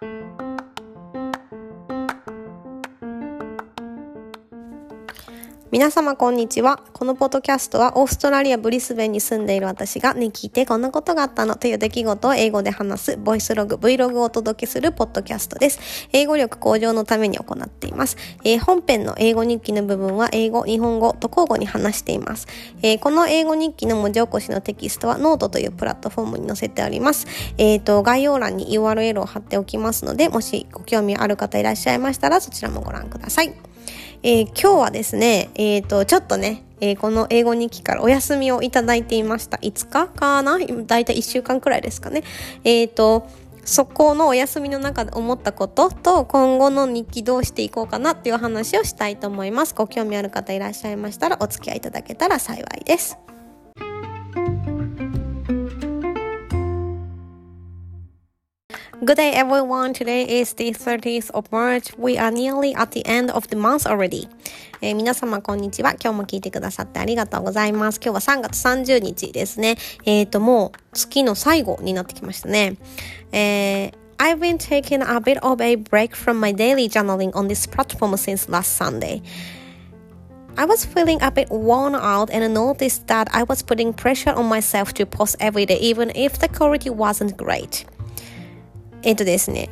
Thank you. 皆様こんにちは。このポッドキャストはオーストラリア・ブリスベンに住んでいる私がね、聞いてこんなことがあったのという出来事を英語で話すボイスログ、Vlog をお届けするポッドキャストです。英語力向上のために行っています。えー、本編の英語日記の部分は英語、日本語と交互に話しています。えー、この英語日記の文字起こしのテキストはノートというプラットフォームに載せてあります。えっ、ー、と、概要欄に URL を貼っておきますので、もしご興味ある方いらっしゃいましたらそちらもご覧ください。えー、今日はですね、え、ー、と、ちょっとね、えー、この英語日記からお休みをいただいていました。5日かな？だいたい1週間くらいですかね。えっ、と、そこのお休みの中で思ったことと今後の日記どうしていこうかなっていう話をしたいと思います。ご興味ある方いらっしゃいましたらお付き合いいただけたら幸いです。Good day everyone. Today is the 30th of March. We are nearly at the end of the month already. えー、皆様こんにちは。今日も聞いてくださってありがとうございます。今日は3月30日ですね。えっ、ー、と、もう月の最後になってきましたね。えー I've been taking a bit of a break from my daily journaling on this platform since last Sunday. I was feeling a bit worn out and noticed that I was putting pressure on myself to post every day even if the quality wasn't great. えっ、とですね、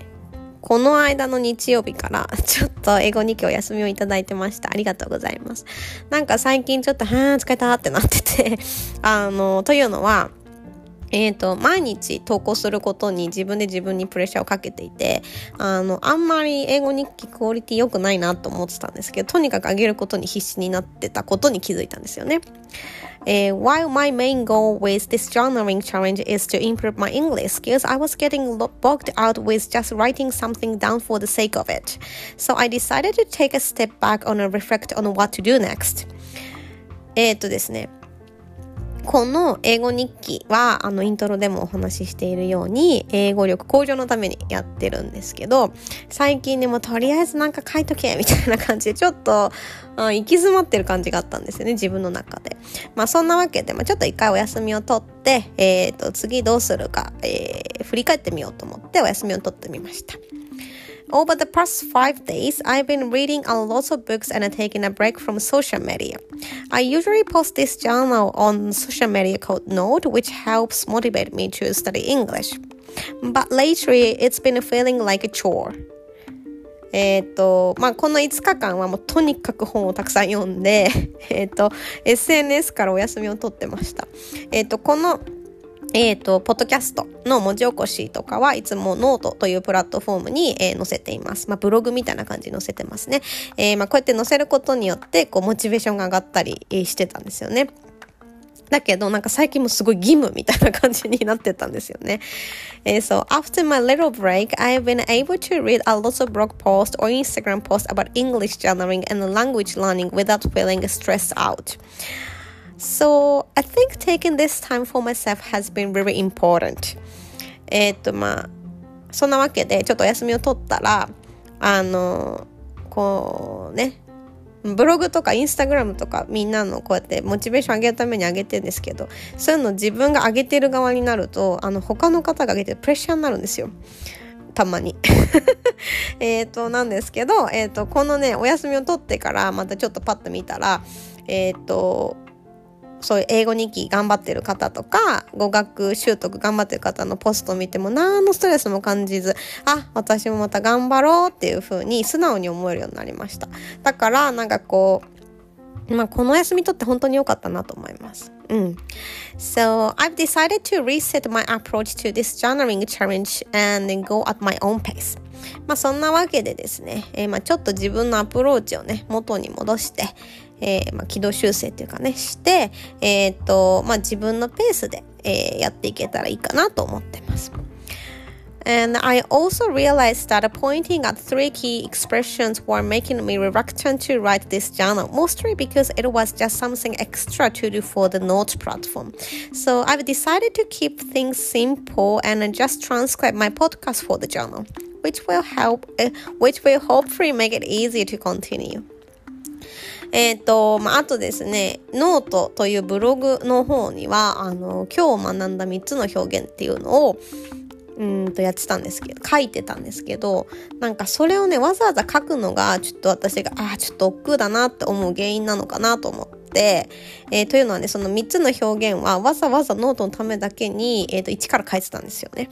この間の日曜日から ちょっと英語日記お休みをいただいてました。ありがとうございます。なんか最近ちょっと、はー疲れたってなってて あの、というのは、えっ、ー、と、毎日投稿することに自分で自分にプレッシャーをかけていて、あの、あんまり英語日記クオリティ良くないなと思ってたんですけど、とにかく上げることに必死になってたことに気づいたんですよね。Uh, while my main goal with this journaling challenge is to improve my English skills, I was getting bogged out with just writing something down for the sake of it. So I decided to take a step back and reflect on what to do next. えっとですね。 この英語日記は、あの、イントロでもお話ししているように、英語力向上のためにやってるんですけど、最近でもとりあえずなんか書いとけ、みたいな感じで、ちょっと、行き詰まってる感じがあったんですよね、自分の中で。まあ、そんなわけで、まあ、ちょっと一回お休みを取って、えっ、ー、と、次どうするか、えー、振り返ってみようと思ってお休みを取ってみました。Over the past five days, I've been reading a lot of books and taking a break from social media. I usually post this journal on social media called Note, which helps motivate me to study English. But lately, it's been feeling like a chore. えっ、ー、と、まあ、この5日間はもうとにかく本をたくさん読んで、えっ、ー、と、SNS からお休みを取ってました。えっ、ー、と、この えっ、ー、と、ポッドキャストの文字起こしとかはいつもノートというプラットフォームに、えー、載せています。まあ、ブログみたいな感じに載せてますね。えー、まあ、こうやって載せることによって、こう、モチベーションが上がったりしてたんですよね。だけど、なんか最近もすごい義務みたいな感じになってたんですよね。えー、so, after my little break, I have been able to read a lot of blog posts or Instagram posts about English journaling and language learning without feeling stressed out. So I think taking this time for myself has been very important. えっとまあそんなわけでちょっとお休みを取ったらあのこうねブログとかインスタグラムとかみんなのこうやってモチベーション上げるために上げてるんですけどそういうの自分が上げてる側になるとあの他の方が上げてるプレッシャーになるんですよ。たまに えっとなんですけど、えっ、ー、とこのねお休みを取ってからまたちょっとパッと見たらえっ、ー、とそういう英語日記頑張ってる方とか、語学習得頑張ってる方のポストを見ても何のストレスも感じず、あ、私もまた頑張ろうっていう風に素直に思えるようになりました。だから、なんかこう、まあ、この休みとって本当に良かったなと思います。うん。So, I've decided to reset my approach to this journaling challenge and then go at my own pace. まあ、そんなわけでですね、えー、まあちょっと自分のアプローチをね、元に戻して、えー、まあ、軌道修正っていうかね、して、えっ、ー、と、まあ、自分のペースで、えー、やっていけたらいいかなと思ってます。And I also realized that pointing at three key expressions were making me reluctant to write this journal, mostly because it was just something extra to do for the note platform. So I've decided to keep things simple and just transcribe my podcast for the journal, which will help, uh, which will hopefully make it easier to continue. えっ、ー、と、まあ、あとですね、ノートというブログの方には、あの、今日学んだ3つの表現っていうのを、うんとやってたんですけど、書いてたんですけど、なんかそれをね、わざわざ書くのが、ちょっと私が、ああ、ちょっと億劫だなって思う原因なのかなと思って、えー、というのはね、その3つの表現はわざわざノートのためだけに、えっ、ー、と、1から書いてたんですよね。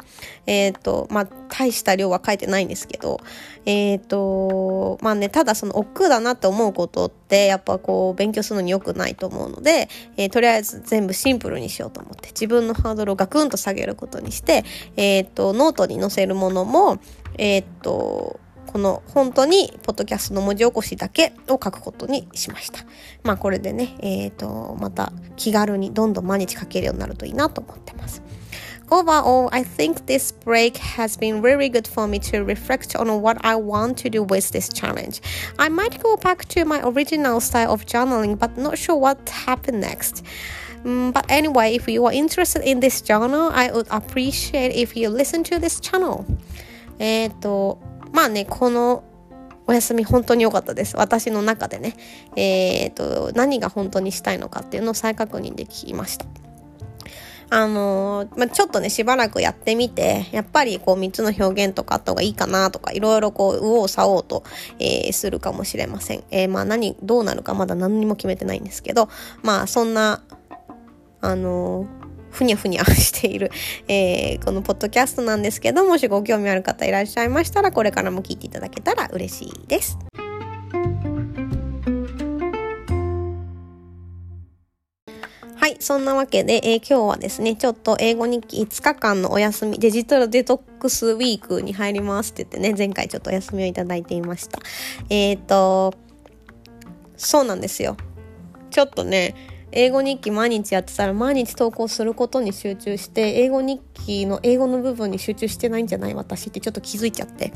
えっ、ー、と、まあ、大した量は書いてないんですけど、えっ、と、まあね、ただその億劫だなって思うことって、やっぱこう、勉強するのに良くないと思うので、えとりあえず全部シンプルにしようと思って、自分のハードルをガクンと下げることにして、えっ、と、ノートに載せるものも、えっ、と、この本当にポッドキャストの文字起こしだけを書くことにしました。まあこれでね、えっ、ー、と、また気軽にどんどん毎日書けるようになるといいなと思ってます。Overall, I think this break has been very good for me to reflect on what I want to do with this challenge. I might go back to my original style of journaling, but not sure what happened next. Um, but anyway, if you are interested in this journal, I would appreciate if you listen to this channel. えっと、まあね、このお休み本当に良かったです。私の中でね。えっ、と、何が本当にしたいのかっていうのを再確認できました。あのー、まあ、ちょっとね、しばらくやってみて、やっぱりこう3つの表現とかあった方がいいかなとか、いろいろこう、右往左往と、えー、するかもしれません。えー、まあ何、どうなるかまだ何にも決めてないんですけど、まあそんな、あのふにゃふにゃしている、えー、このポッドキャストなんですけどもしご興味ある方いらっしゃいましたらこれからも聞いていただけたら嬉しいです。はい。そんなわけで、えー、今日はですね、ちょっと英語日記5日間のお休み、デジタルデトックスウィークに入りますって言ってね、前回ちょっとお休みをいただいていました。えっ、ー、と、そうなんですよ。ちょっとね、英語日記毎日やってたら毎日投稿することに集中して英語日記の英語の部分に集中してないんじゃない私ってちょっと気づいちゃって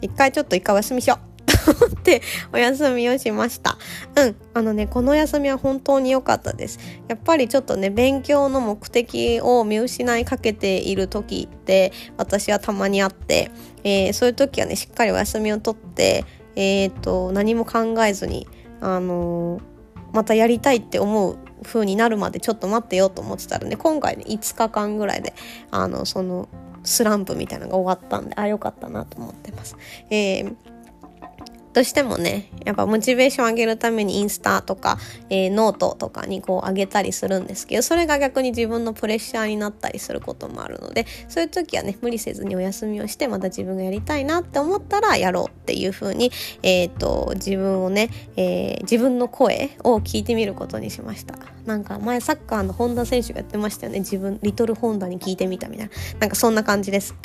一回ちょっと一回お休みしよう思って お休みをしました。うん。あのね、この休みは本当に良かったです。やっぱりちょっとね、勉強の目的を見失いかけている時って私はたまにあって、えー、そういう時はね、しっかりお休みをとって、えっ、ー、と、何も考えずに、あのー、またやりたいって思う風になるまでちょっと待ってよと思ってたらね今回ね5日間ぐらいであのそのスランプみたいなのが終わったんであ良かったなと思ってます。えーどうしてもね、やっぱモチベーション上げるためにインスタとか、えー、ノートとかにこう上げたりするんですけど、それが逆に自分のプレッシャーになったりすることもあるので、そういう時はね、無理せずにお休みをして、また自分がやりたいなって思ったらやろうっていう風に、えっ、ー、と、自分をね、えー、自分の声を聞いてみることにしました。なんか前サッカーの本田選手がやってましたよね。自分、リトルホンダに聞いてみたみたいな。なんかそんな感じです。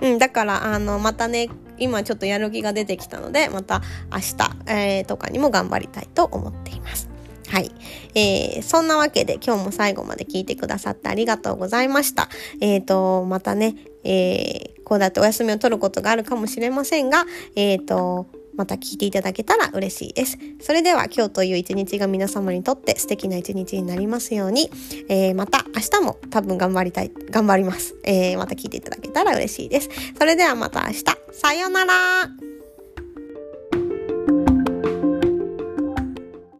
うん、だから、あの、またね、今ちょっとやる気が出てきたので、また明日、えー、とかにも頑張りたいと思っています。はい。えー、そんなわけで今日も最後まで聞いてくださってありがとうございました。えっ、ー、と、またね、えー、こうだってお休みを取ることがあるかもしれませんが、えっ、ー、と、また聞いていただけたら嬉しいです。それでは今日という一日が皆様にとって素敵な一日になりますように、えー、また明日も多分頑張りたい、頑張ります。えー、また聞いていただけたら嬉しいです。それではまた明日。さようなら